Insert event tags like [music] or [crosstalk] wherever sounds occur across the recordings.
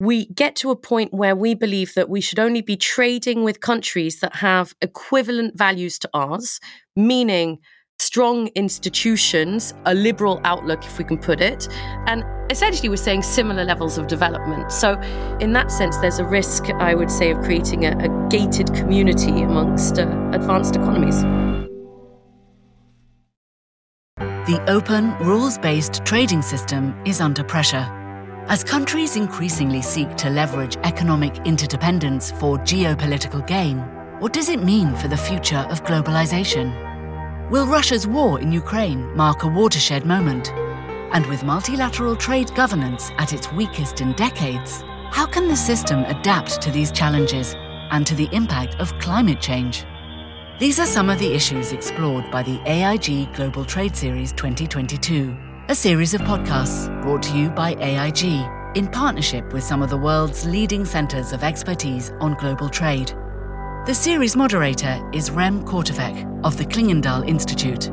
we get to a point where we believe that we should only be trading with countries that have equivalent values to ours, meaning strong institutions, a liberal outlook, if we can put it, and essentially we're saying similar levels of development. So, in that sense, there's a risk, I would say, of creating a, a gated community amongst uh, advanced economies. The open, rules based trading system is under pressure. As countries increasingly seek to leverage economic interdependence for geopolitical gain, what does it mean for the future of globalization? Will Russia's war in Ukraine mark a watershed moment? And with multilateral trade governance at its weakest in decades, how can the system adapt to these challenges and to the impact of climate change? These are some of the issues explored by the AIG Global Trade Series 2022 a series of podcasts brought to you by AIG in partnership with some of the world's leading centers of expertise on global trade. The series moderator is Rem Korteweg of the Clingendael Institute.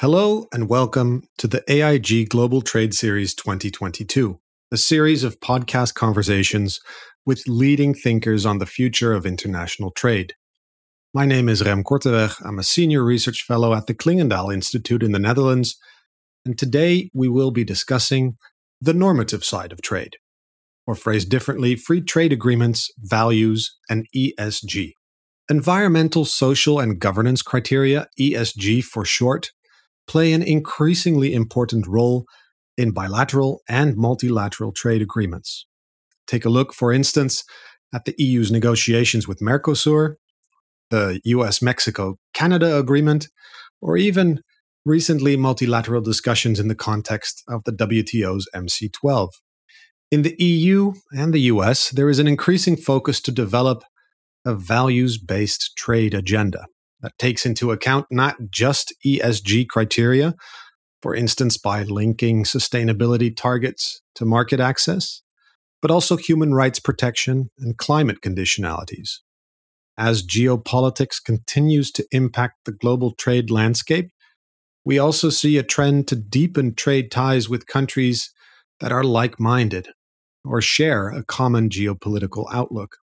Hello and welcome to the AIG Global Trade Series 2022, a series of podcast conversations with leading thinkers on the future of international trade. My name is Rem Korteweg. I'm a senior research fellow at the Clingendael Institute in the Netherlands. And today we will be discussing the normative side of trade, or phrased differently, free trade agreements, values, and ESG. Environmental, social, and governance criteria, ESG for short, play an increasingly important role in bilateral and multilateral trade agreements. Take a look, for instance, at the EU's negotiations with Mercosur the US Mexico Canada agreement, or even recently multilateral discussions in the context of the WTO's MC12. In the EU and the US, there is an increasing focus to develop a values based trade agenda that takes into account not just ESG criteria, for instance, by linking sustainability targets to market access, but also human rights protection and climate conditionalities as geopolitics continues to impact the global trade landscape, we also see a trend to deepen trade ties with countries that are like minded or share a common geopolitical outlook.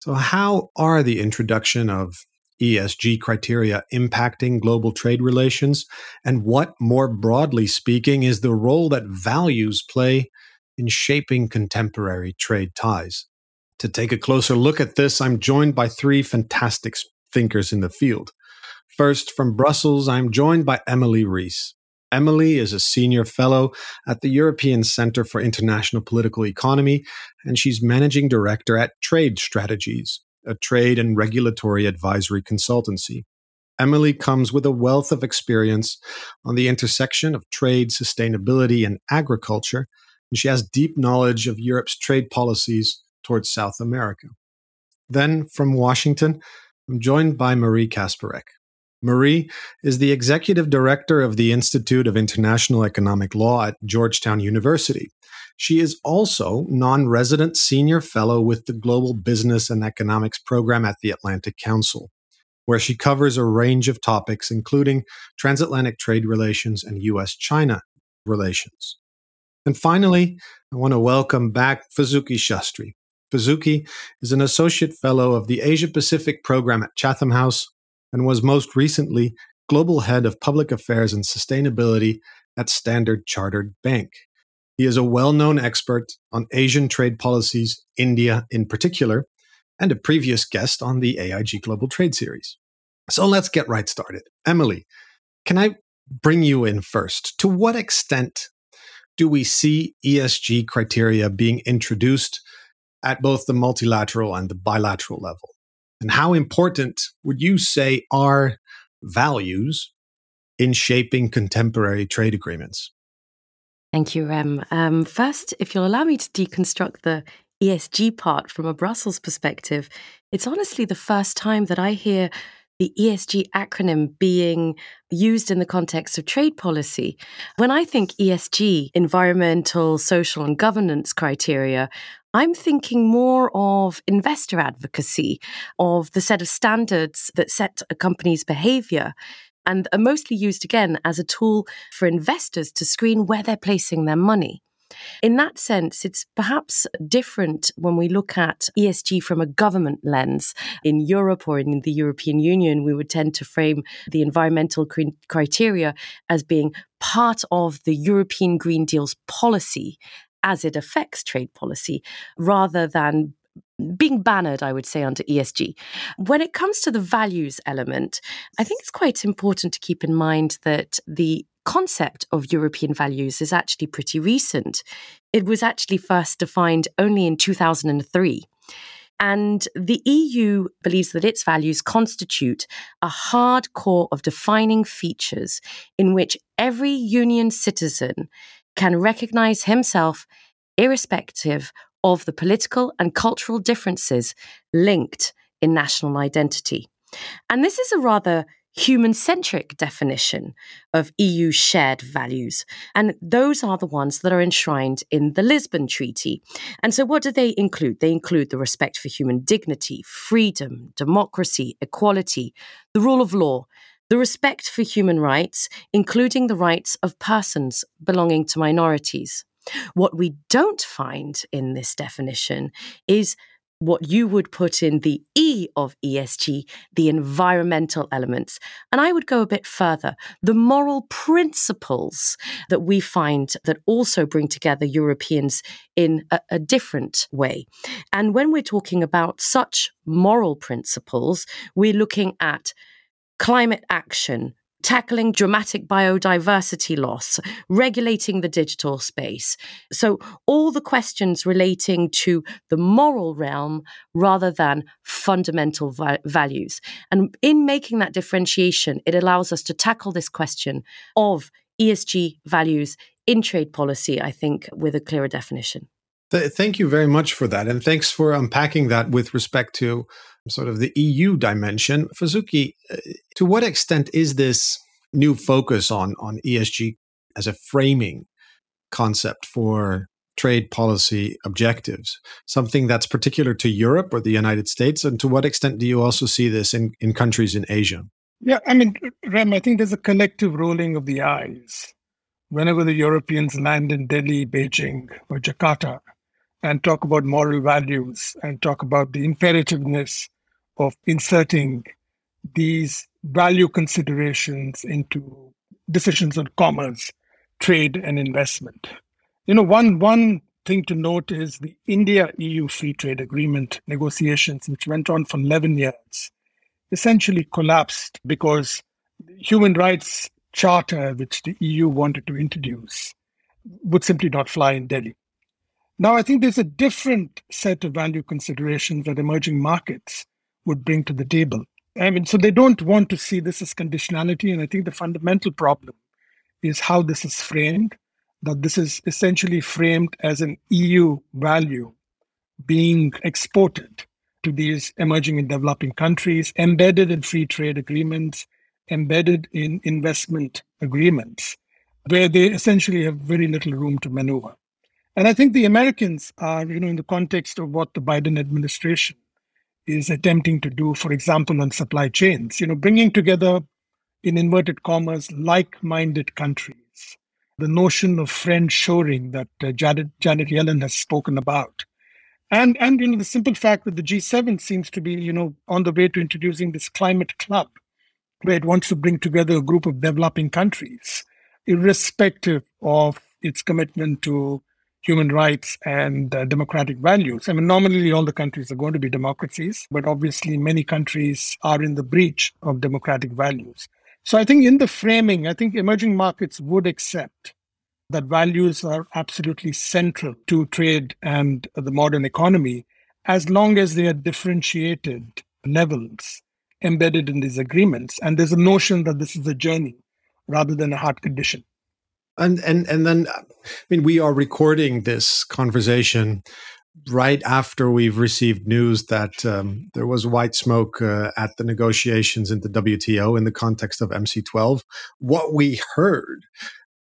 So, how are the introduction of ESG criteria impacting global trade relations? And what, more broadly speaking, is the role that values play in shaping contemporary trade ties? To take a closer look at this, I'm joined by three fantastic thinkers in the field. First, from Brussels, I'm joined by Emily Rees. Emily is a senior fellow at the European Center for International Political Economy, and she's managing director at Trade Strategies, a trade and regulatory advisory consultancy. Emily comes with a wealth of experience on the intersection of trade, sustainability, and agriculture, and she has deep knowledge of Europe's trade policies towards South America. Then from Washington, I'm joined by Marie Kasperek. Marie is the executive director of the Institute of International Economic Law at Georgetown University. She is also non resident senior fellow with the Global Business and Economics program at the Atlantic Council, where she covers a range of topics, including transatlantic trade relations and US China relations. And finally, I want to welcome back Vasuki Shastry. Vasuki is an associate fellow of the Asia Pacific program at Chatham House and was most recently global head of public affairs and sustainability at Standard Chartered Bank. He is a well known expert on Asian trade policies, India in particular, and a previous guest on the AIG Global Trade Series. So let's get right started. Emily, can I bring you in first? To what extent do we see ESG criteria being introduced at both the multilateral and the bilateral level? And how important would you say are values in shaping contemporary trade agreements? Thank you, Rem. Um, first, if you'll allow me to deconstruct the ESG part from a Brussels perspective, it's honestly the first time that I hear the ESG acronym being used in the context of trade policy. When I think ESG, environmental, social, and governance criteria, I'm thinking more of investor advocacy, of the set of standards that set a company's behavior and are mostly used again as a tool for investors to screen where they're placing their money. In that sense, it's perhaps different when we look at ESG from a government lens. In Europe or in the European Union, we would tend to frame the environmental criteria as being part of the European Green Deal's policy as it affects trade policy rather than being bannered, I would say, under ESG. When it comes to the values element, I think it's quite important to keep in mind that the concept of European values is actually pretty recent. It was actually first defined only in 2003. And the EU believes that its values constitute a hard core of defining features in which every union citizen can recognize himself irrespective of the political and cultural differences linked in national identity. And this is a rather human centric definition of EU shared values. And those are the ones that are enshrined in the Lisbon Treaty. And so, what do they include? They include the respect for human dignity, freedom, democracy, equality, the rule of law. The respect for human rights, including the rights of persons belonging to minorities. What we don't find in this definition is what you would put in the E of ESG, the environmental elements. And I would go a bit further the moral principles that we find that also bring together Europeans in a, a different way. And when we're talking about such moral principles, we're looking at climate action, tackling dramatic biodiversity loss, regulating the digital space. So, all the questions relating to the moral realm rather than fundamental va- values. And in making that differentiation, it allows us to tackle this question of ESG values in trade policy, I think, with a clearer definition. Thank you very much for that. And thanks for unpacking that with respect to sort of the EU dimension. Vasuki, uh, to what extent is this new focus on, on ESG as a framing concept for trade policy objectives something that's particular to Europe or the United States? And to what extent do you also see this in, in countries in Asia? Yeah, I mean, Rem, I think there's a collective rolling of the eyes whenever the Europeans land in Delhi, Beijing, or Jakarta and talk about moral values and talk about the imperativeness of inserting these value considerations into decisions on commerce, trade, and investment. You know, one one thing to note is the India EU free trade agreement negotiations, which went on for 11 years, essentially collapsed because the human rights charter, which the EU wanted to introduce, would simply not fly in Delhi. Now, I think there's a different set of value considerations that emerging markets would bring to the table. I mean, so they don't want to see this as conditionality. And I think the fundamental problem is how this is framed, that this is essentially framed as an EU value being exported to these emerging and developing countries, embedded in free trade agreements, embedded in investment agreements, where they essentially have very little room to maneuver. And I think the Americans are, you know, in the context of what the Biden administration is attempting to do, for example, on supply chains, you know, bringing together in inverted commas like-minded countries. The notion of friend shoring that uh, Janet, Janet Yellen has spoken about. And, and you know the simple fact that the G7 seems to be you know on the way to introducing this climate club, where it wants to bring together a group of developing countries, irrespective of its commitment to human rights and uh, democratic values. I mean, nominally, all the countries are going to be democracies, but obviously, many countries are in the breach of democratic values. So I think in the framing, I think emerging markets would accept that values are absolutely central to trade and the modern economy, as long as they are differentiated levels embedded in these agreements. And there's a notion that this is a journey rather than a hard condition. And and and then, I mean, we are recording this conversation right after we've received news that um, there was white smoke uh, at the negotiations in the WTO in the context of MC12. What we heard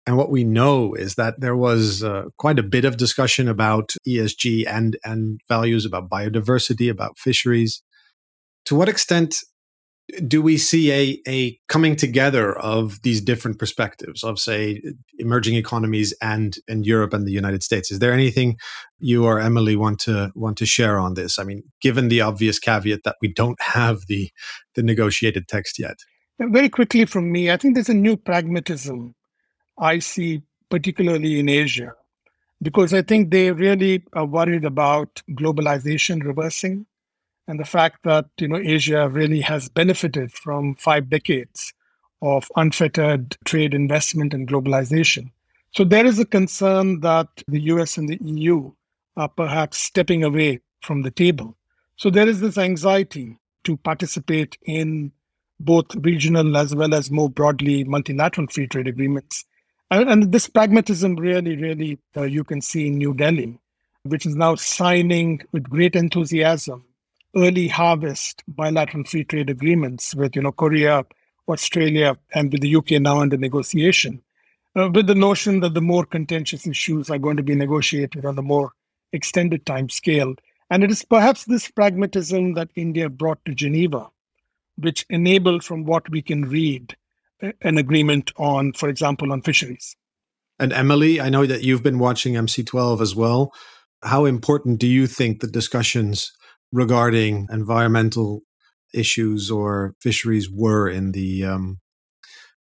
and what we know is that there was uh, quite a bit of discussion about ESG and and values about biodiversity, about fisheries. To what extent do we see a, a coming together of these different perspectives of say emerging economies and and Europe and the United States? Is there anything you or Emily want to want to share on this? I mean, given the obvious caveat that we don't [laughs] have the the negotiated text yet. Uh, very quickly from me, I think there's a new pragmatism I see, particularly in Asia, because I think they really are worried about globalization reversing and the fact that you know Asia really has benefited from five decades of unfettered trade investment and globalization. So there is a concern that the US and the EU are perhaps stepping away from the table. So there is this anxiety to participate in both regional as well as more broadly multilateral free trade agreements. And, and this pragmatism really, really, uh, you can see in New Delhi, which is now signing with great enthusiasm early harvest bilateral free trade agreements with you know Korea, Australia, and with the UK now under negotiation, uh, with the notion that the more contentious issues are going to be negotiated on a more extended time scale. And it is perhaps this pragmatism that India brought to Geneva, which enabled, from what we can read, an agreement on, for example, on fisheries. And Emily, I know that you've been watching MC12 as well. How important do you think the discussions regarding environmental issues or fisheries were in the um,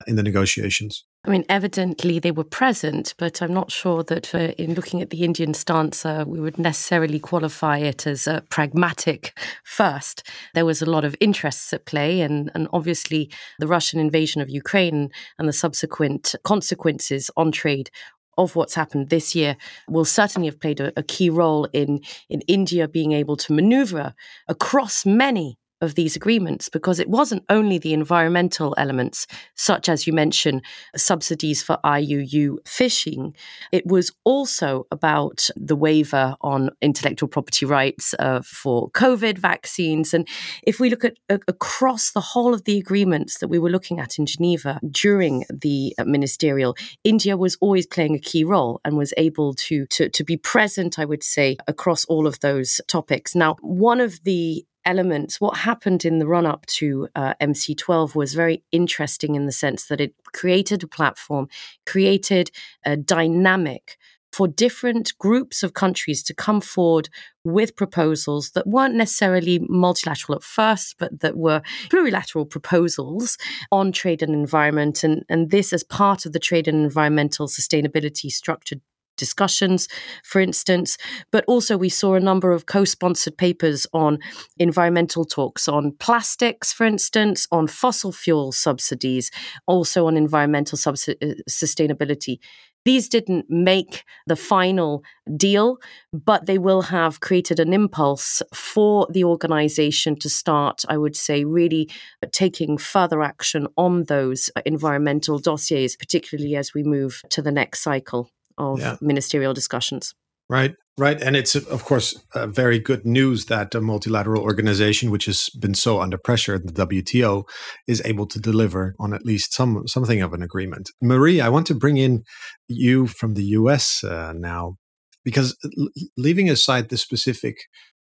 in the negotiations? I mean, evidently they were present, but I'm not sure that uh, in looking at the Indian stance, uh, we would necessarily qualify it as uh, pragmatic first. There was a lot of interests at play, and, and obviously the Russian invasion of Ukraine and the subsequent consequences on trade of what's happened this year will certainly have played a, a key role in in India being able to maneuver across many of these agreements because it wasn't only the environmental elements, such as you mentioned, subsidies for IUU fishing. It was also about the waiver on intellectual property rights uh, for COVID vaccines. And if we look at uh, across the whole of the agreements that we were looking at in Geneva during the uh, ministerial, India was always playing a key role and was able to, to, to be present, I would say, across all of those topics. Now, one of the elements. What happened in the run up to uh, MC12 was very interesting in the sense that it created a platform, created a dynamic for different groups of countries to come forward with proposals that weren't necessarily multilateral at first, but that were plurilateral proposals on trade and environment. And, and this as part of the trade and environmental sustainability structured discussions, for instance. But also, we saw a number of co sponsored papers on environmental talks on plastics, for instance, on fossil fuel subsidies, also on environmental subs- uh, sustainability. These didn't make the final deal, but they will have created an impulse for the organization to start, I would say, really taking further action on those environmental dossiers, particularly as we move to the next cycle of yeah. ministerial discussions. Right, right. And it's, of course, uh, very good news that a multilateral organization, which has been so under pressure, the WTO, is able to deliver on at least some something of an agreement. Marie, I want to bring in you from the US uh, now, because l- leaving aside the specific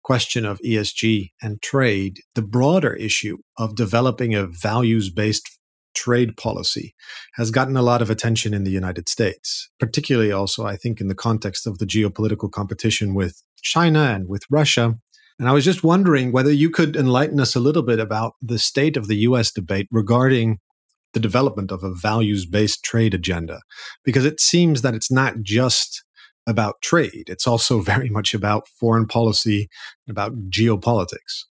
question of ESG and trade, the broader issue of developing a values based trade policy has gotten a lot of attention in the United States, particularly also, I think, in the context of the geopolitical competition with China and with Russia. And I was just wondering whether you could enlighten us a little bit about the state of the US debate regarding the development of a values based trade agenda, because it seems that it's not just about trade, it's also [laughs] very much about foreign policy, about geopolitics.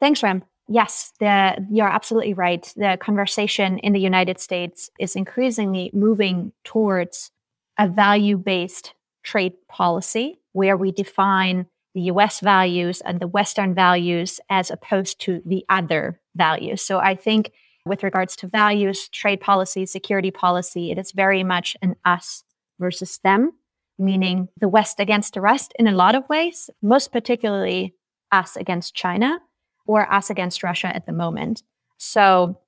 Thanks, Rem. Yes, the, you're absolutely right. The conversation in the United States is increasingly moving towards a value based trade policy where we define the US values and the Western values as opposed to the other values. So I think with regards to values, trade policy, security policy, it is very much an us versus them, meaning the West against the rest in a lot of ways, most particularly us against China or us against Russia at the moment. So,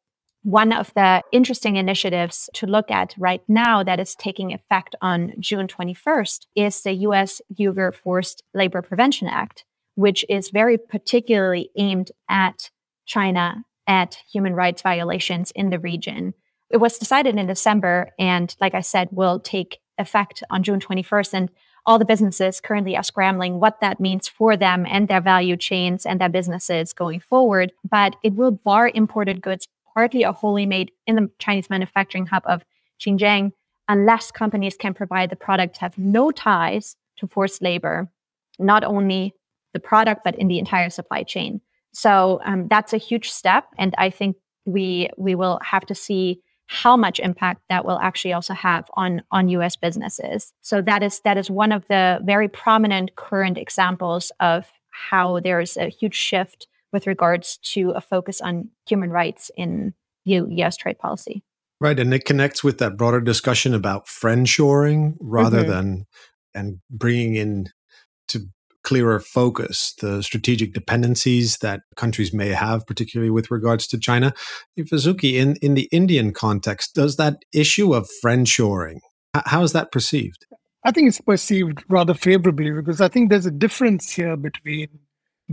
one of the interesting initiatives to look at right now that is taking effect on June 21st is the US Uyghur Forced Labor Prevention Act, which is very particularly aimed at China at human rights violations in the region. It was decided in December, and like I said, will take effect on June 21st. And all the businesses currently are scrambling what that means for them and their value chains and their businesses going forward. But it will bar imported goods partly or wholly made in the Chinese manufacturing hub of Xinjiang unless companies can provide the product have no ties to forced labor, not only the product, but in the entire supply chain. So um, that's a huge step. And I think we we will have to see how much impact that will actually also have on on US businesses. So that is that is one of the very prominent current examples of how there's a huge shift with regards to a focus on human rights in US trade policy. Right, and it connects with that broader discussion about friendshoring rather mm-hmm. than and bringing in to clearer focus the strategic dependencies that countries may have, particularly with regards to China. Vasuki, in, in the Indian context, does that issue of friendshoring, how is that perceived? I think it's perceived rather favorably because I think there's a difference here between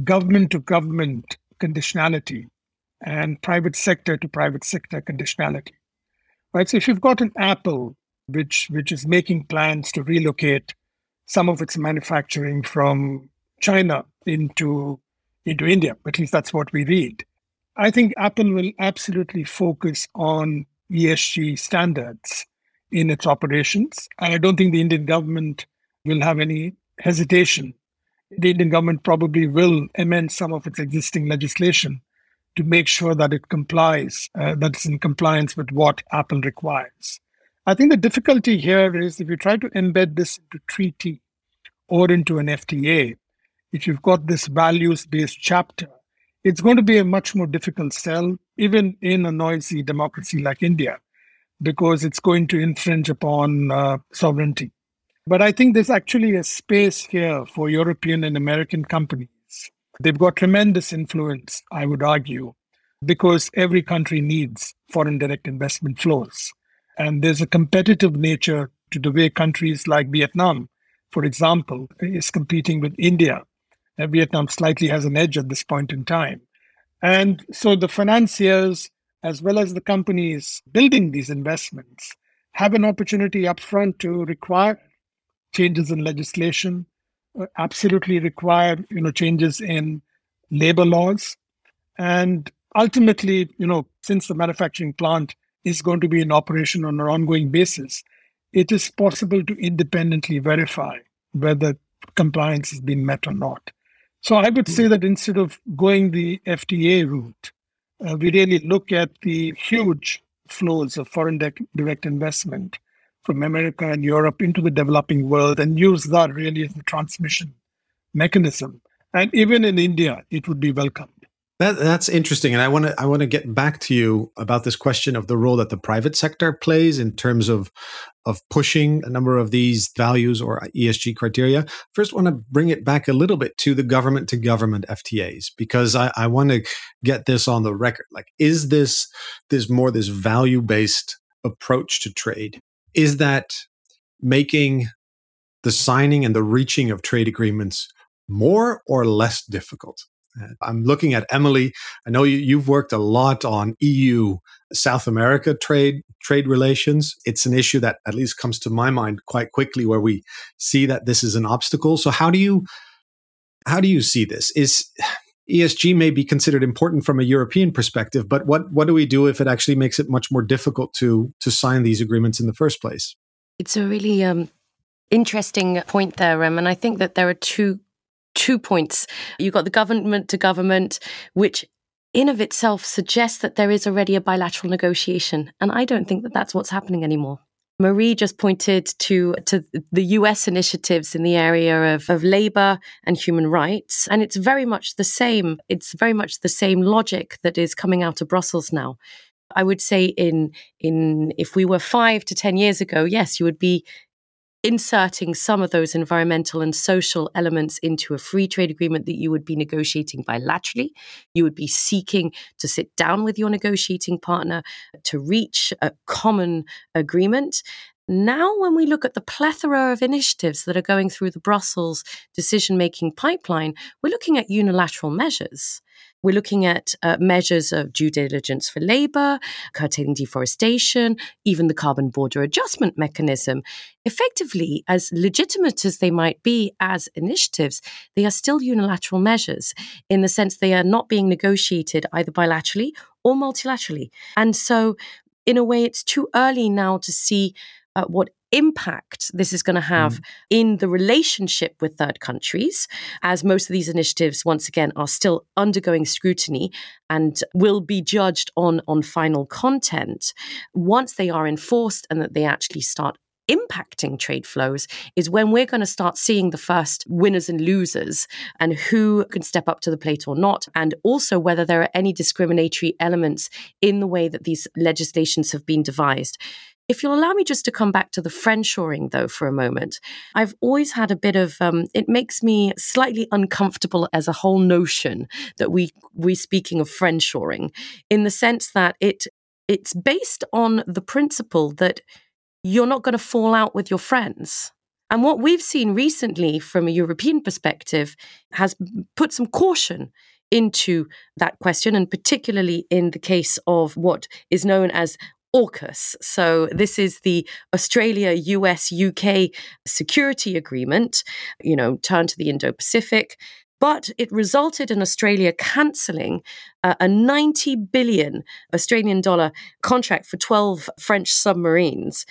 government to government conditionality and private sector to private sector conditionality right? So if you've got an Apple which which is making plans to relocate some of its manufacturing from China into into India, at least that's what we read. I think Apple will absolutely focus on ESG standards in its operations. And I don't think the Indian government will have any hesitation. The Indian government probably will amend some of its existing legislation to make sure that it complies, uh, that it's in compliance with what Apple requires. I think the difficulty here is if you try to embed this into treaty or into an FTA, if you've got this values based chapter, it's going to be a much more difficult sell, even in a noisy democracy like India, because it's going to infringe upon uh, sovereignty. But I think there's actually a space here for European and American companies They've got tremendous influence, I would argue, because every country needs foreign direct investment flows. And there's a competitive nature to the way countries like Vietnam, for example, is competing with India. And Vietnam slightly has an edge at this point in time. And so the financiers, as well as the companies building these investments, have an opportunity upfront to require changes in legislation, uh, absolutely require you know changes in labor laws and ultimately you know since the manufacturing plant is going to be in operation on an ongoing basis it is possible to independently verify whether compliance has been met or not so i would say that instead of going the fta route uh, we really look at the huge flows of foreign direct investment from America and Europe into the developing world and use that really as a transmission mechanism. And even in India, it would be welcomed. That, that's interesting, and I want to I want to get back to you about this question of the role that the private sector plays in terms of of pushing a number of these values or ESG criteria. First, want to bring it back a little bit to the government to government FTAs because I, I want to get this on the record. Like, is this this more this value based approach to trade is that making the signing and the reaching of trade agreements more or less difficult? Uh, I'm looking at Emily. I know you, have worked a lot on EU South America trade trade relations. It's an issue that at least comes to my mind quite quickly, where we see that this is an obstacle. So how do you how do you see this? Is ESG may be considered important from a European perspective, but what, what do we do if it actually makes it much more difficult to, to sign these agreements in the first place? It's a really um, interesting point there, Rem, and I think that there are two two points. You've got the government to government, which in of itself suggests that there is already a bilateral negotiation, and I don't think that that's what's happening anymore. Marie just pointed to, to the US initiatives in the area of, of labor and human rights. And it's very much the same. It's very much the same logic that is coming out of Brussels now. I would say in in if we were five to ten years ago, yes, you would be inserting some of those environmental and social elements into a free trade agreement that you would be negotiating bilaterally. You would be seeking to sit down with your negotiating partner to reach a common agreement. Now, when we look at the plethora of initiatives that are going through the Brussels decision making pipeline, we're looking at unilateral measures. We're looking at uh, measures of due diligence for labor, curtailing deforestation, even the carbon border adjustment mechanism. Effectively, as legitimate as they might be as initiatives, they are still unilateral measures in the sense they are not being negotiated either bilaterally or multilaterally. And so, in a way, it's too early now to see uh, what impact this is going to have mm. in the relationship with third countries, as most of these initiatives, once again, are still undergoing scrutiny and will be judged on, on final content. Once they are enforced and that they actually start impacting trade flows is when we're going to start seeing the first winners and losers and who can step up to the plate or not, and also whether there are any discriminatory elements in the way that these legislations have been devised. If you'll allow me just to come back to the friendshoring, though, for a moment, I've always had a bit of um, it makes me slightly uncomfortable as a whole notion that we we're speaking of friendshoring, in the sense that it it's based on the principle that you're not going to fall out with your friends. And what we've seen recently from a European perspective has put some caution into that question, and particularly in the case of what is known as AUKUS. So, this is the Australia, US, UK security agreement, you know, turn to the Indo Pacific. But it resulted in Australia cancelling uh, a 90 billion Australian dollar contract for 12 French submarines.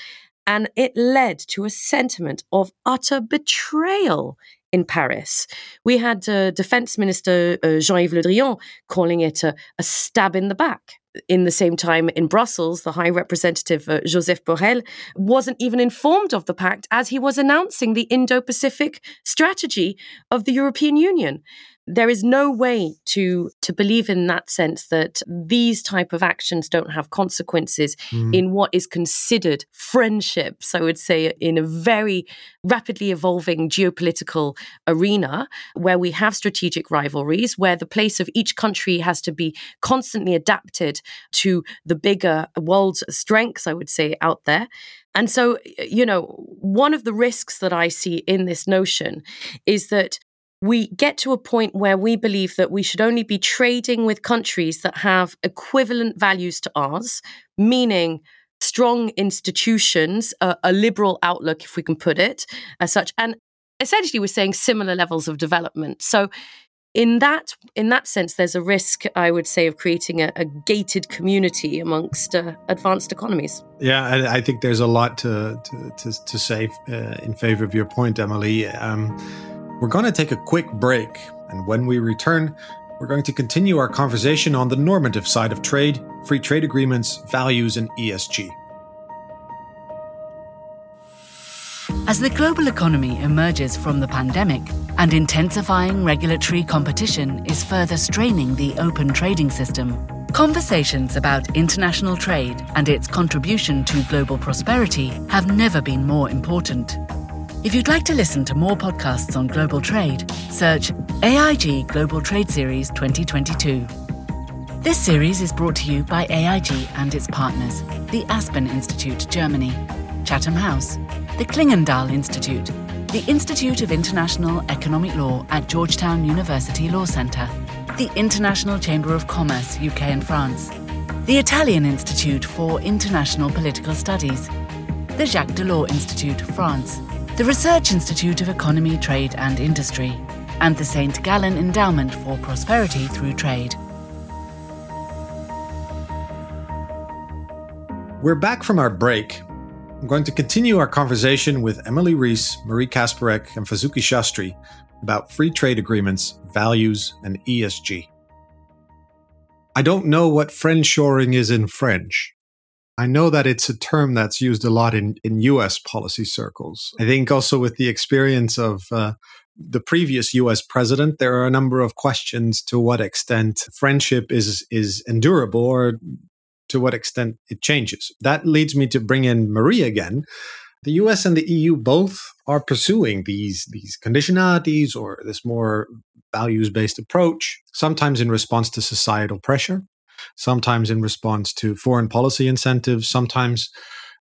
And it led to a sentiment of utter betrayal in Paris. We had uh, Defense Minister uh, Jean Yves Le Drian calling it a, a, stab in the back. In the same time, in Brussels, the High Representative uh, Joseph Borrell wasn't even informed of the pact as he was announcing the Indo Pacific strategy of the European Union there is no way to to believe in that sense that these type of actions don't have consequences mm. in what is considered friendships i would say in a very rapidly evolving geopolitical arena where we have strategic rivalries where the place of each country has to be constantly adapted to the bigger world's strengths i would say out there and so, you know, one of the risks that I see in this notion is that we get to a point where we believe that we should only be trading with countries that have equivalent values to ours, meaning strong institutions, a, a liberal outlook, if we can put it as such. And essentially, we're saying similar levels of development. So, in that in that sense, there's a risk, I would say, of creating a, a gated community amongst uh, advanced economies. Yeah, I, I, think there's a lot to to, to, to say uh, in favor of your point, Emily. Um, we're going to take a quick break, and when we return, we're going to continue our conversation on the normative side of trade, free trade agreements, values, and ESG. As the global economy emerges from the pandemic and intensifying regulatory competition is further straining the open trading system, conversations about international trade and its contribution to global prosperity have never been more important. If you'd like to listen to more podcasts on global trade, search AIG Global Trade Series 2022. This series is brought to you by AIG and its partners, the Aspen Institute, Germany, Chatham House, the Clingendael Institute, the Institute of International Economic Law at Georgetown University Law Centre, the International Chamber of Commerce, UK and France, the Italian Institute for International Political Studies, the Jacques Delors Institute, France, the Research Institute of Economy, Trade and Industry, and the St. Gallen Endowment for Prosperity Through Trade. We're back from our break. I'm going to continue our conversation with Emily Rees, Marie Kasperek, and Vasuki Shastry about free trade agreements, values, and ESG. I don't know what friendshoring is in French, I know that it's a term that's used a lot in, in US policy circles. I think also with the experience of uh, the previous US president, there are a number of questions to what extent friendship is, is endurable or to what extent it changes. That leads me to bring in Marie again. The US and the EU both are pursuing these, these conditionalities or this more values based approach, sometimes in response to societal pressure, sometimes in response to foreign policy incentives, sometimes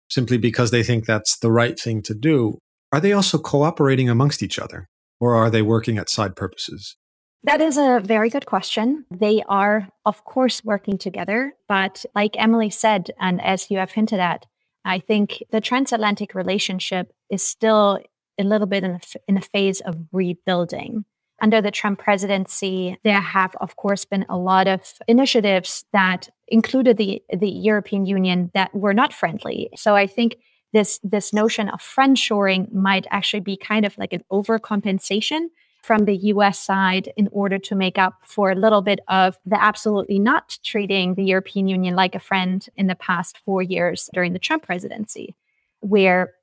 simply because they think that's the right thing to do. Are they also cooperating amongst each other, or are they working at side purposes? That is a very good question. They are, of course, working together. But like Emily said, and as you have hinted at, I think the transatlantic relationship is still a little bit in a, in a phase of rebuilding. Under the Trump presidency, there have, of course, been a lot of initiatives that included the, the European Union that were not friendly. So I think this, this notion of friendshoring might actually be kind of like an overcompensation from the US side in order to make up for a little bit of the absolutely not treating the European Union like a friend in the past four years during the Trump presidency, where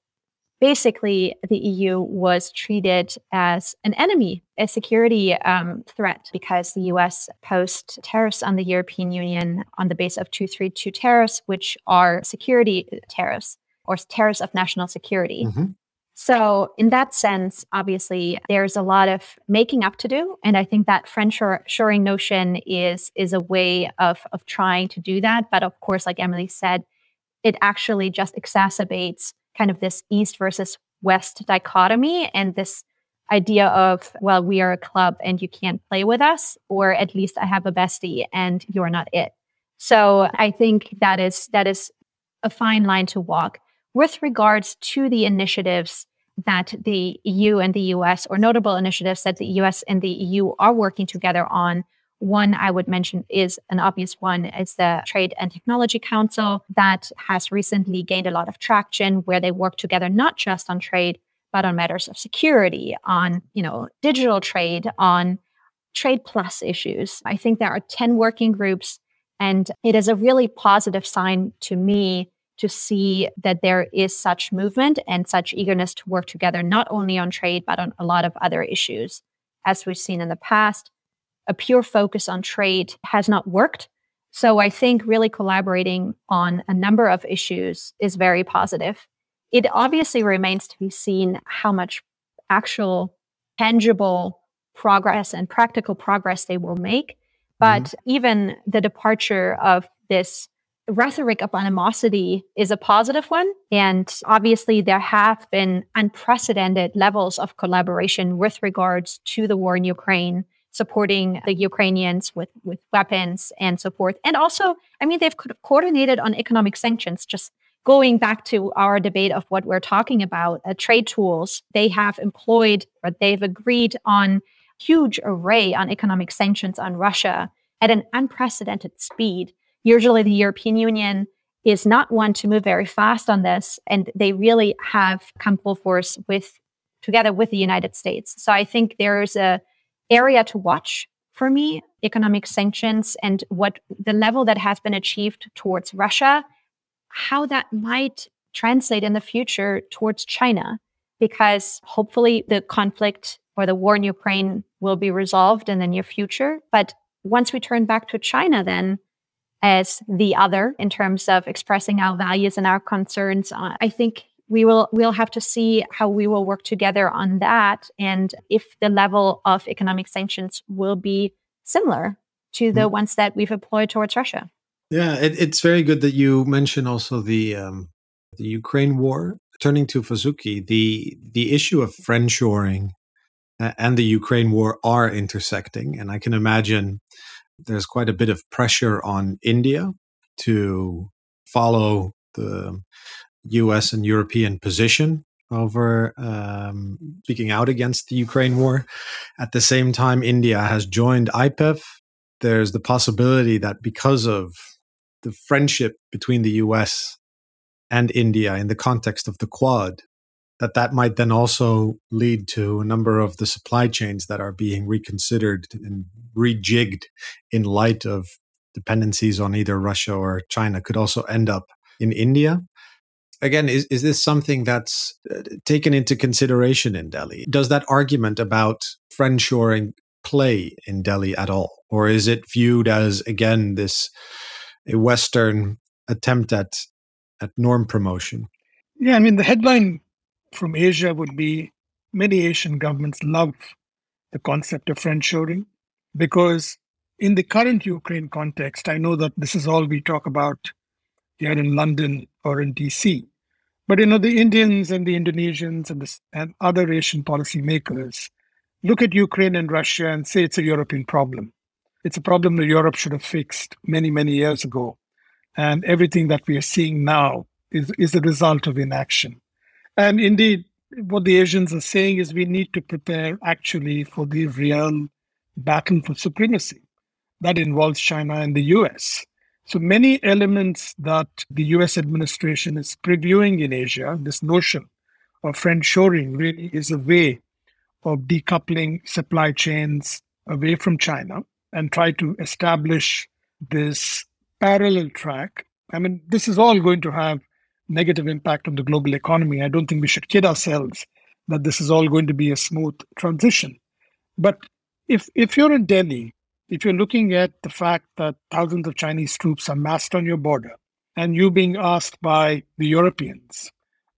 basically the EU was treated as an enemy, a security um, threat, because the US posed tariffs on the European Union on the base of 232 tariffs, which are security tariffs or tariffs of national security. Mm-hmm. So, in that sense, obviously, there's a lot of making up to do, and I think that friend shoring notion is is a way of of trying to do that. But of course, like Emily said, it actually just exacerbates kind of this East versus West dichotomy and this idea of well, we are a club and you can't play with us, or at least I have a bestie and you're not it. So, I think that is that is a fine line to walk with regards to the initiatives that the EU and the US, or notable initiatives that the US and the EU are working together on. One I would mention is an obvious one is the Trade and Technology Council that has recently gained a lot of traction where they work together not just on trade, but on matters of security, on, you know, digital trade, on trade plus issues. I think there are 10 working groups and it is a really positive sign to me to see that there is such movement and such eagerness to work together, not only on trade, but on a lot of other issues. As we've seen in the past, a pure focus on trade has not worked. So I think really collaborating on a number of issues is very positive. It obviously remains to be seen how much actual tangible progress and practical progress they will make. But mm-hmm. even the departure of this rhetoric of animosity is a positive one. And obviously, there have been unprecedented levels of collaboration with regards to the war in Ukraine, supporting the Ukrainians with, with weapons and so forth. And also, I mean, they've coordinated on economic sanctions, just going back to our debate of what we're talking about, uh, trade tools, they have employed or they've agreed on huge array on economic sanctions on Russia at an unprecedented speed usually the European Union is not one to move very fast on this, and they really have come full force with together with the United States. So I think there's a area to watch for me, economic sanctions and what the level that has been achieved towards Russia, how that might translate in the future towards China, because hopefully the conflict or the war in Ukraine will be resolved in the near future. But once we turn back to China, then as the other in terms of expressing our values and our concerns. Uh, I think we will we'll have to see how we will work together on that and if the level of economic sanctions will be similar to the mm. ones that we've employed towards Russia. Yeah, it, it's very good that you mention also the um, the Ukraine war. Turning to Vasuki, the the issue of friendshoring and the Ukraine war are intersecting, and I can imagine there's quite a bit of pressure on India to follow the US and European position over um, speaking out against the Ukraine war. At the same time, India has joined IPEF. There's the possibility that because of the friendship between the US and India in the context of the Quad, that that might then also lead to a number of the supply chains that are being reconsidered and rejigged in light of dependencies on either Russia or China could also end up in India. Again, is, is this something that's uh, taken into consideration in Delhi? Does that argument about friendshoring play in Delhi at all? Or is it viewed as, again, this a Western attempt at, at norm promotion? Yeah, I mean, the headline from Asia would be many Asian governments love the concept of friendshoring because in the current Ukraine context, I know that this is all we talk about here in London or in DC. But you know, the Indians and the Indonesians and, the, and other Asian policymakers look at Ukraine and Russia and say it's a European problem. It's a problem that Europe should have fixed many, many years ago. And everything that we are seeing now is, is a result of inaction. And indeed, what the Asians are saying is we need to prepare actually for the real battle for supremacy that involves China and the US. So many elements that the US administration is previewing in Asia, this notion of friendshoring really is a way of decoupling supply chains away from China and try to establish this parallel track. I mean, this is all going to have negative impact on the global economy. I don't think we should kid ourselves that this is all going to be a smooth transition. But if if you're in Delhi, if you're looking at the fact that thousands of Chinese troops are massed on your border, and you being asked by the Europeans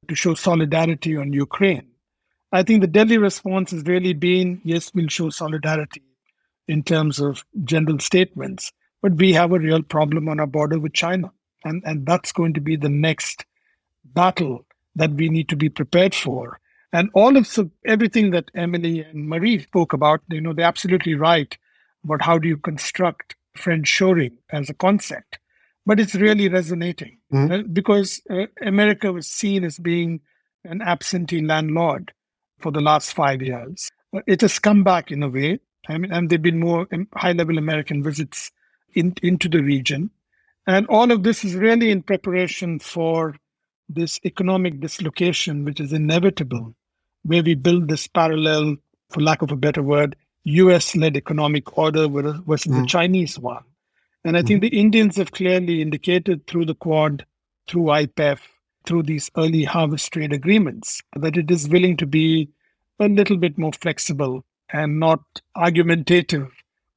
to show solidarity on Ukraine, I think the Delhi response has really been yes, we'll show solidarity in terms of general statements, but we have a real problem on our border with China. And, and that's going to be the next battle that we need to be prepared for. And all of so, everything that Emily and Marie spoke about, you know, they're absolutely right about how do you construct friendshoring as a concept. But it's really resonating mm-hmm. uh, because uh, America was seen as being an absentee landlord for the last five years. It has come back in a way. I mean, and there've been more um, high-level American visits in, into the region, and all of this is really in preparation for this economic dislocation, which is inevitable, where we build this parallel, for lack of a better word, US-led economic order versus mm. the Chinese one. And I mm. think the Indians have clearly indicated through the Quad, through IPEF, through these early harvest trade agreements that it is willing to be a little bit more flexible and not argumentative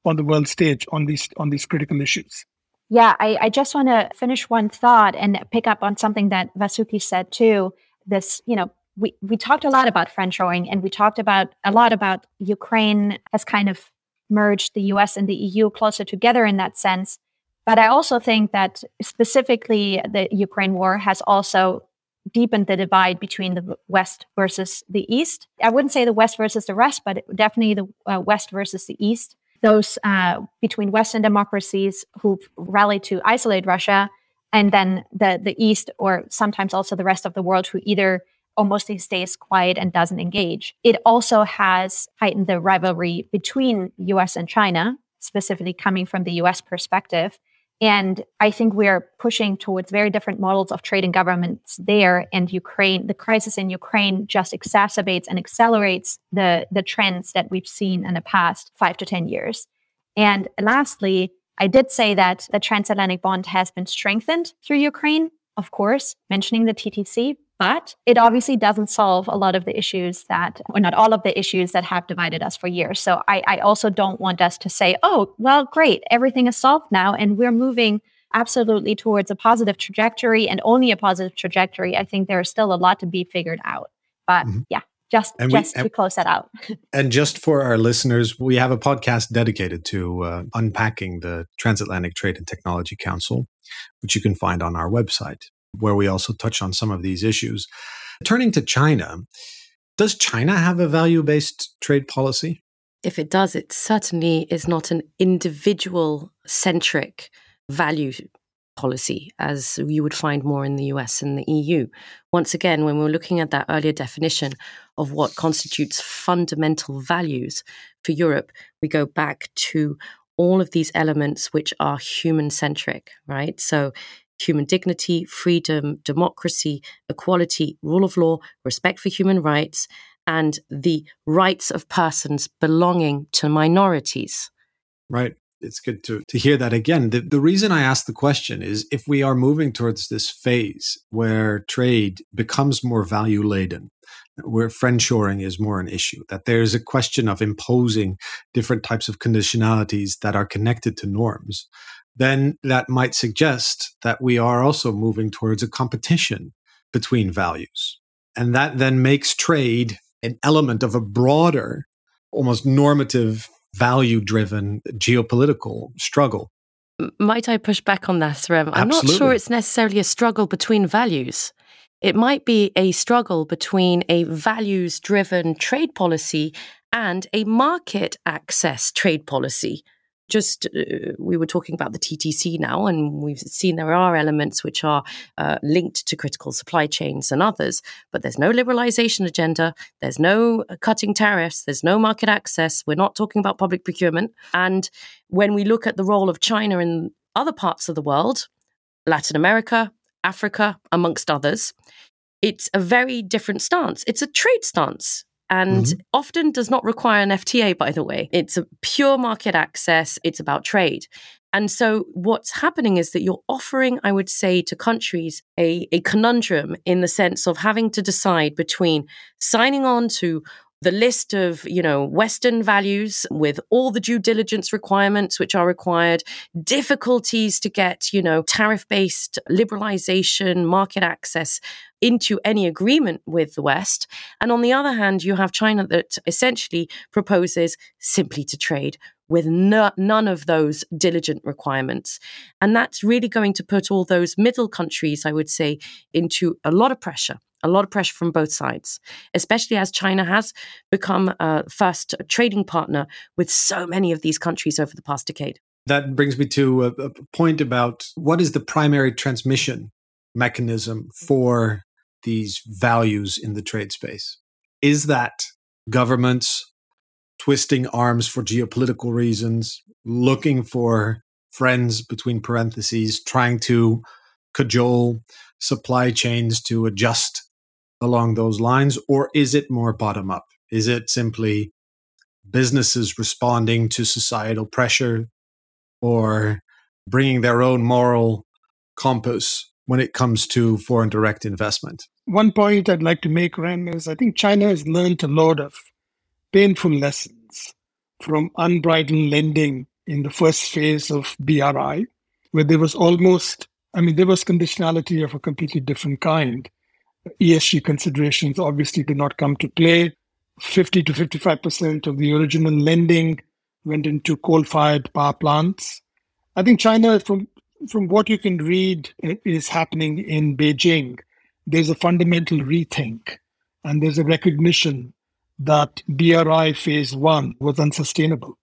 on the world stage on these on these critical issues. Yeah, I, I just want to finish one thought and pick up on something that Vasuki said too. This, you know, we, we talked a lot about friendshoring and we talked about a lot about Ukraine has kind of merged the US and the EU closer together in that sense. But I also think that specifically the Ukraine war has also deepened the divide between the West versus the East. I wouldn't say the West versus the rest, but definitely the uh, West versus the East. Those uh, between Western democracies who've rallied to isolate Russia, and then the the East, or sometimes also the rest of the world, who either almost stays quiet and doesn't engage. It also has heightened the rivalry between US and China, specifically coming from the US perspective. And I think we're pushing towards very different models of trade and governments there. And Ukraine, the crisis in Ukraine just exacerbates and accelerates the, the trends that we've seen in the past five to 10 years. And lastly, I did say that the transatlantic bond has been strengthened through Ukraine, of course, mentioning the TTC, but it obviously doesn't solve a lot of the issues that, or not all of the issues that have divided us for years. So I, I also don't want us to say, oh, well, great, everything is solved now and we're moving absolutely towards a positive trajectory and only a positive trajectory. I think there's still a lot to be figured out. But mm-hmm. yeah, just and just we, to close that out. [laughs] and just for our listeners, we have a podcast dedicated to uh, unpacking the Transatlantic Trade and Technology Council, which you can find on our website where we also touch on some of these issues. Turning to China, does China have a value based trade policy? If it does, it certainly is not an individual centric value policy as you would find more in the US and the EU. Once again, when we're looking at that earlier definition of what constitutes fundamental values for Europe, we go back to all of these elements which are human centric, right? So human dignity, freedom, democracy, equality, rule of law, respect for human rights, and the rights of persons belonging to minorities. Right. It's good to, to hear that again. The, the reason I ask the question is if we are moving towards this phase where trade becomes more value laden, where friendshoring is more an issue, that there's a question of imposing different types of conditionalities that are connected to norms, then that might suggest that we are also moving towards a competition between values. And that then makes trade an element of a broader, almost normative, value driven geopolitical struggle. Might I push back on that, Rem? I'm Absolutely. not sure it's necessarily a struggle between values. It might be a struggle between a values driven trade policy and a market access trade policy just uh, we were talking about the TTC now, and we've seen there are elements which are uh, linked to critical supply chains and others, but there's no liberalization agenda, there's no cutting tariffs, there's no market access. We're not talking about public procurement. And when we look at the role of China in other parts of the world, Latin America, Africa, amongst others, it's a very different stance. It's a trade stance and mm-hmm. often does not require an FTA, by the way. It's a pure market access, it's about trade. And so what's happening is that you're offering, I would say, to countries a, a conundrum in the sense of having to decide between signing on to the list of you know western values with all the due diligence requirements which are required difficulties to get you know tariff based liberalization market access into any agreement with the west and on the other hand you have china that essentially proposes simply to trade with no, none of those diligent requirements. And that's really going to put all those middle countries, I would say, into a lot of pressure a lot of pressure from both sides, especially as China has become a first trading partner with so many of these countries over the past decade. That brings me to a, a point about what is the primary transmission mechanism for these values in the trade space? Is that governments twisting arms for geopolitical reasons, looking for friends between parentheses, trying to cajole supply chains to adjust along those lines, or is it more bottom up? Is it simply businesses responding to societal pressure or bringing their own moral compass when it comes to foreign direct investment? One point I'd like to make, Rem, is I think China has learned a lot of painful lessons from unbridled lending in the first phase of BRI, where there was almost, I mean, there was conditionality of a completely different kind. ESG considerations obviously did not come to play. 50 to 55% of the original lending went into coal fired power plants. I think China, from, from what you can read, is happening in Beijing. There's a fundamental rethink and there's a recognition that BRI phase one was unsustainable.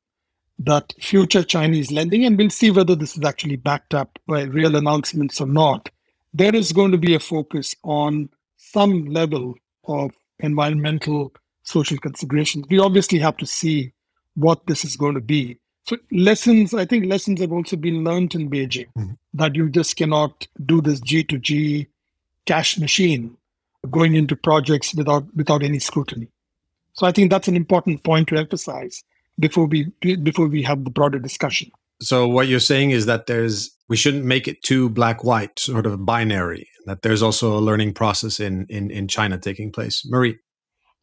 That future Chinese lending, and we'll see whether this is actually backed up by real announcements or not, there is going to be a focus on some level of environmental social considerations. We obviously have to see what this is going to be. So lessons, I think lessons have also been learned in Beijing mm-hmm. that you just cannot do this G to G cash machine going into projects without without any scrutiny. So I think that's an important point to emphasize before we before we have the broader discussion. So what you're saying is that there's we shouldn't make it too black white, sort of binary. That there's also a learning process in in in China taking place. Marie.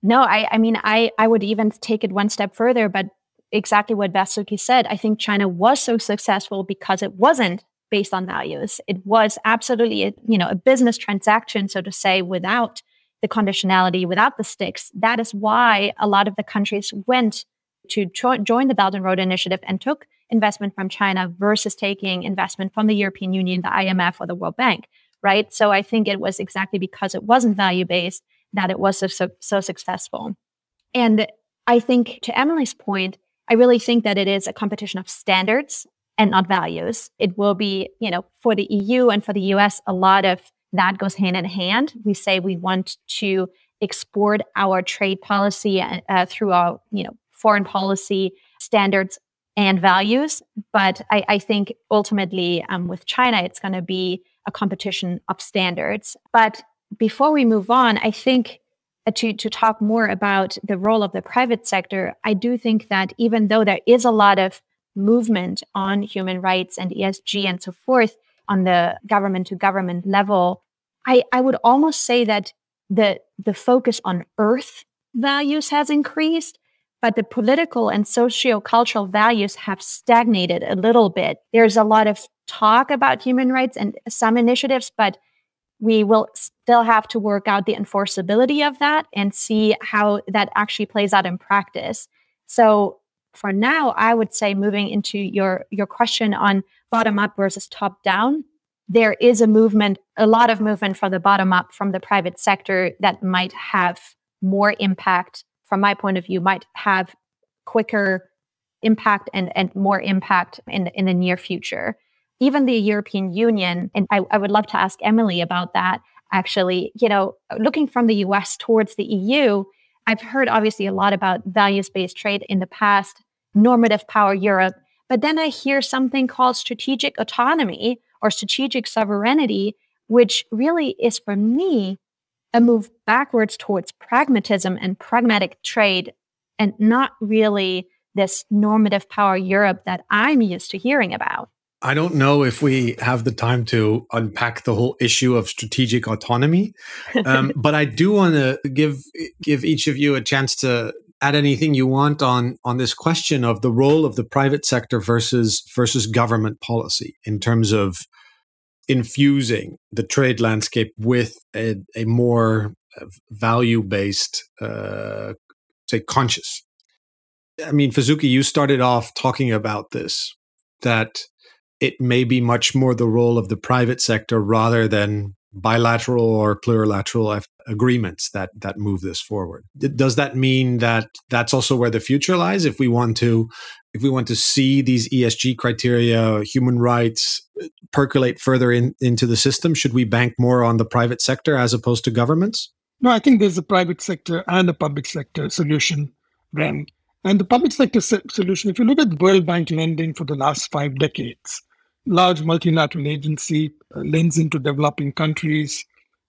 No, I I mean I I would even take it one step further, but exactly what Vasuki said. I think China was so successful because it wasn't based on values. It was absolutely a, you know a business transaction, so to say, without the conditionality, without the sticks. That is why a lot of the countries went to jo- join the Belt and Road Initiative and took investment from China versus taking investment from the European Union, the IMF, or the World Bank, right? So I think it was exactly because it wasn't value based that it was so, so, so successful. And I think to Emily's point, I really think that it is a competition of standards and not values. It will be, you know, for the EU and for the US, a lot of that goes hand in hand. We say we want to export our trade policy uh, through our, you know, foreign policy standards and values. But I, I think ultimately um, with China, it's going to be a competition of standards. But before we move on, I think uh, to, to talk more about the role of the private sector, I do think that even though there is a lot of movement on human rights and ESG and so forth on the government to government level, I, I would almost say that the the focus on earth values has increased but the political and socio-cultural values have stagnated a little bit. There's a lot of talk about human rights and some initiatives, but we will still have to work out the enforceability of that and see how that actually plays out in practice. So for now, I would say moving into your, your question on bottom up versus top down, there is a movement, a lot of movement from the bottom up from the private sector that might have more impact from my point of view, might have quicker impact and, and more impact in, in the near future. Even the European Union, and I, I would love to ask Emily about that actually, you know, looking from the US towards the EU, I've heard obviously a lot about values based trade in the past, normative power Europe, but then I hear something called strategic autonomy or strategic sovereignty, which really is for me a move backwards towards pragmatism and pragmatic trade and not really this normative power Europe that I'm used to hearing about. I don't know if we have the time to unpack the whole issue of strategic autonomy, um, [laughs] but I do want to give give each of you a chance to add anything you want on on this question of the role of the private sector versus versus government policy in terms of infusing the trade landscape with a, a more value based, uh, say, conscious. I mean, Vasuki, you started off talking about this that it may be much more the role of the private sector rather than bilateral or plurilateral agreements that that move this forward. Does that mean that that's also where the future lies if we want to if we want to see these ESG criteria, human rights uh, percolate further in, into the system, should we bank more on the private sector as opposed to governments? No, I think there's a private sector and a public sector solution, Rem. And the public sector solution, if you look at World Bank lending for the last five decades, large multilateral agency uh, lends into developing countries,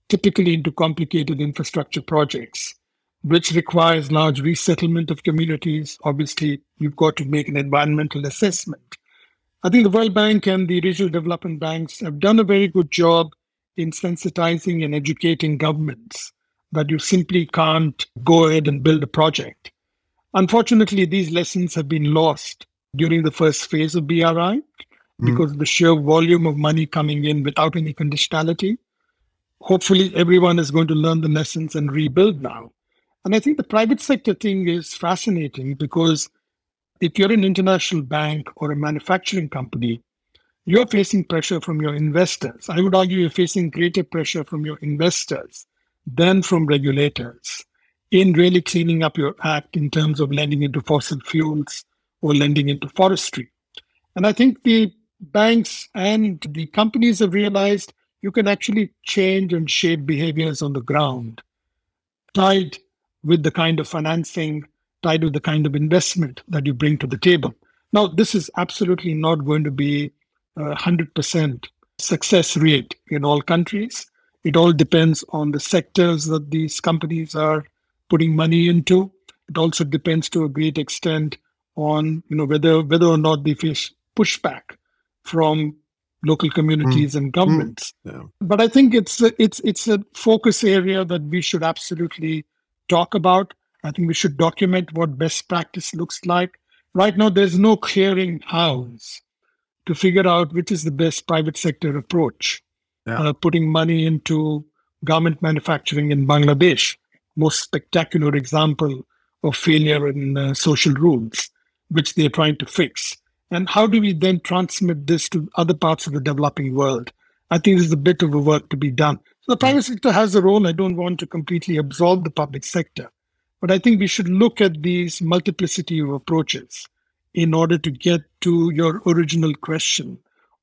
typically into complicated infrastructure projects, which requires large resettlement of communities. Obviously, you've got to make an environmental assessment. I think the World Bank and the regional development banks have done a very good job in sensitizing and educating governments that you simply can't go ahead and build a project. Unfortunately, these lessons have been lost during the first phase of BRI Mm. because the sheer volume of money coming in without any conditionality. Hopefully, everyone is going to learn the lessons and rebuild now. And I think the private sector thing is fascinating because if you're an international bank or a manufacturing company, you're facing pressure from your investors. I would argue you're facing greater pressure from your investors than from regulators in really cleaning up your act in terms of lending into fossil fuels or lending into forestry. And I think the banks and the companies have realized you can actually change and shape behaviors on the ground, tied with the kind of financing, tied with the kind of investment that you bring to the table. Now, this is absolutely not going to be a 100% success rate in all countries. It all depends on the sectors that these companies are putting money into. It also depends to a great extent on you know whether whether or not they face pushback from local communities mm. and governments. Mm. Yeah. But I think it's a, it's it's a focus area that we should absolutely talk about. I think we should document what best practice looks like. Right now, there's no clearing house to figure out which is the best private sector approach. Yeah. Uh, putting money into garment manufacturing in Bangladesh, most spectacular example of failure in uh, social rules, which they're trying to fix. And how do we then transmit this to other parts of the developing world? I think there's a bit of a work to be done. So the private mm. sector has a role. I don't want to completely absolve the public sector, but I think we should look at these multiplicity of approaches in order to get to your original question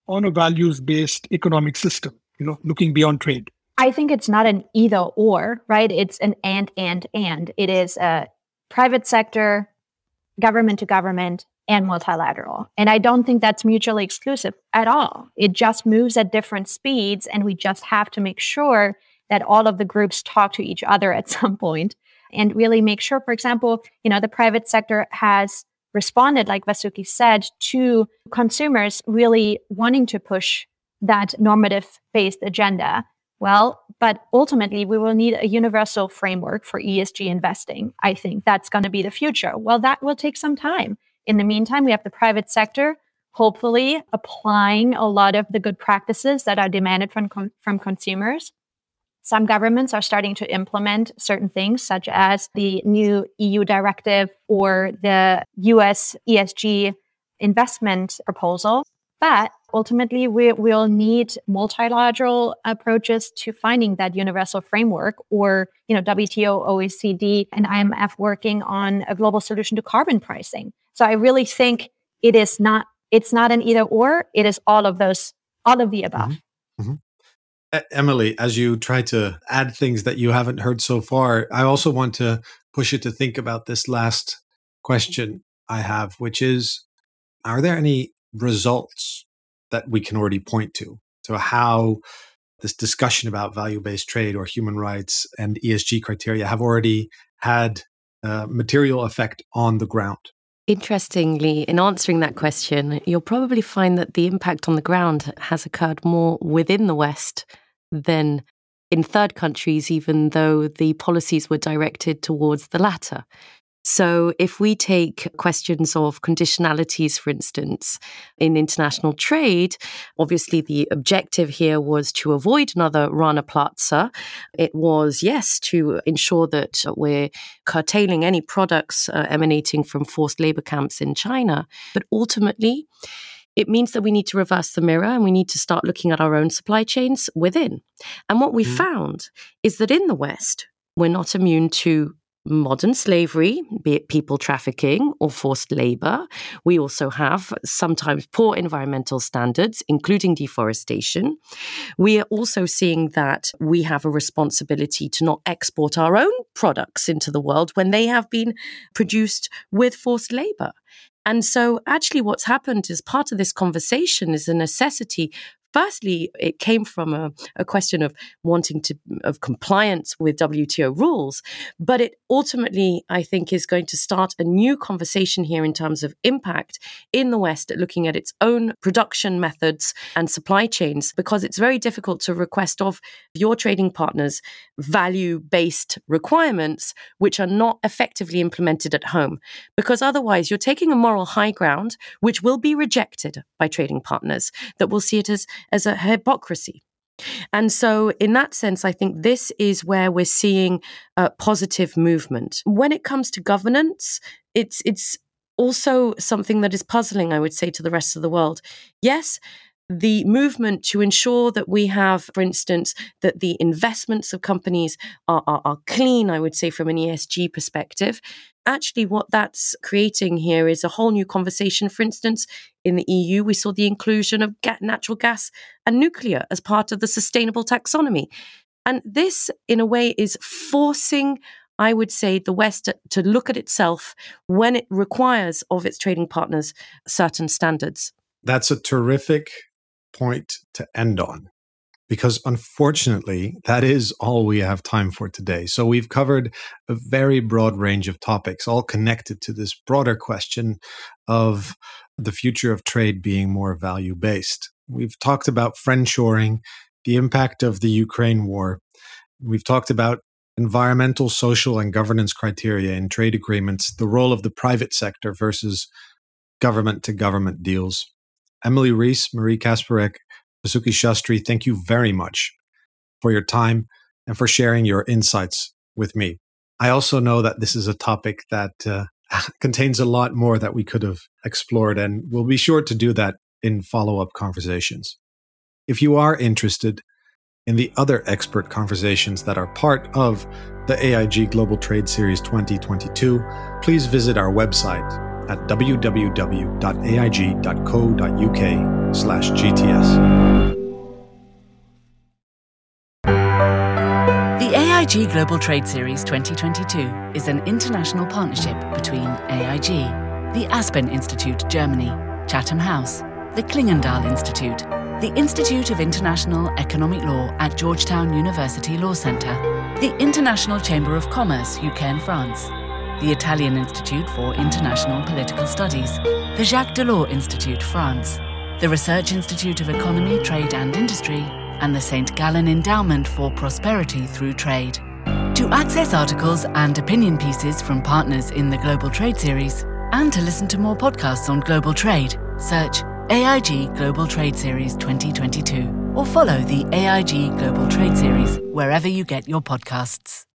on a values-based economic system, you know, looking beyond trade. I think it's not an either or, right? It's an and, and, and. It is a private sector, government to government, and multilateral. And I don't think that's mutually exclusive at all. It just moves at different speeds, and we just have to make sure that all of the groups talk to each other at [laughs] some point and really make sure, for example, you know, the private sector has responded, like Vasuki said, to consumers really wanting to push that normative based agenda. Well, but ultimately, we will need a universal framework for ESG investing. I think that's going to be the future. Well, that will take some time. In the meantime, we have the private sector hopefully applying a lot of the good practices that are demanded from, from consumers. Some governments are starting to implement certain things, such as the new EU directive or the US ESG investment proposal. But Ultimately, we will need multilateral approaches to finding that universal framework or, you know, WTO, OECD, and IMF working on a global solution to carbon pricing. So I really think it is not, it's not an either or, it is all of those, all of the above. Mm-hmm. Mm-hmm. Emily, as you try to add things that you haven't heard so far, I also want to push you to think about this last question I have, which is Are there any results that we can already point to So, how this discussion about value-based trade or human rights and ESG criteria have already had a material effect on the ground. Interestingly, in answering that question, you'll probably find that the impact on the ground has occurred more within the West than in third countries, even though the policies were directed towards the latter. So, if we take questions of conditionalities, for instance, in international trade, obviously the objective here was to avoid another Rana Plaza. It was, yes, to ensure that we're curtailing any products uh, emanating from forced labor camps in China. But ultimately, it means that we need to reverse the mirror and we need to start looking at our own supply chains within. And what we mm. found is that in the West, we're not immune to modern slavery, be it people trafficking or forced labor. We also have sometimes poor environmental standards, including deforestation. We are also seeing that we have a responsibility to not export our own products into the world when they have been produced with forced labor. And so, actually, what's happened is part of this conversation is a necessity firstly, it came from a, a question of wanting to of compliance with WTO rules, but it ultimately, I think, is going to start a new conversation here in terms of impact in the West, looking at its own production methods and supply chains, because it's very difficult to request of your trading partners value based requirements which are not effectively implemented at home, because otherwise you're taking a moral high ground which will be rejected by trading partners that will see it as as a hypocrisy. And so, in that sense, I think this is where we're seeing a positive movement. When it comes to governance, it's it's also something that is puzzling, I would say, to the rest of the world. Yes, the movement to ensure that we have, for instance, that the investments of companies are, are, are, clean, I would say, from an ESG perspective. Actually, what that's creating here is a whole new conversation. For instance, in the EU, we saw the inclusion of natural gas and nuclear as part of the sustainable taxonomy. And this, in a way, is forcing I would say the West to look at itself when it requires of its trading partners certain standards. That's a terrific point to end on because unfortunately, that is all we have time for today. So we've covered a very broad range of topics, all connected to this broader question of the future of trade being more value based. We've talked about friendshoring, the impact of the Ukraine war. We've talked about environmental, social, and governance criteria in trade agreements, the role of the private sector versus government to government deals. Emily Rees, Marie Kasperek, Vasuki Shastry, thank you very much for your time and for sharing your insights with me. I also know that this is a topic that uh, [laughs] contains a lot more that we could have explored, and we'll be sure to do that in follow up conversations. If you are interested in the other expert conversations that are part of the AIG Global Trade Series 2022, please visit our website at www.aig.co.uk AIG Global Trade Series 2022 is an international partnership between AIG, the Aspen Institute Germany, Chatham House, the Clingendael Institute, the Institute of International Economic Law at Georgetown University Law Centre, the International Chamber of Commerce UK and France, the Italian Institute for International Political Studies, the Jacques Delors Institute, France, the Research Institute of Economy, Trade and Industry, and the St. Gallen Endowment for Prosperity Through Trade. To access articles and opinion pieces from partners in the Global Trade Series, and to listen to more podcasts on global trade, search AIG Global Trade Series 2022 or follow the AIG Global Trade Series wherever you get your podcasts.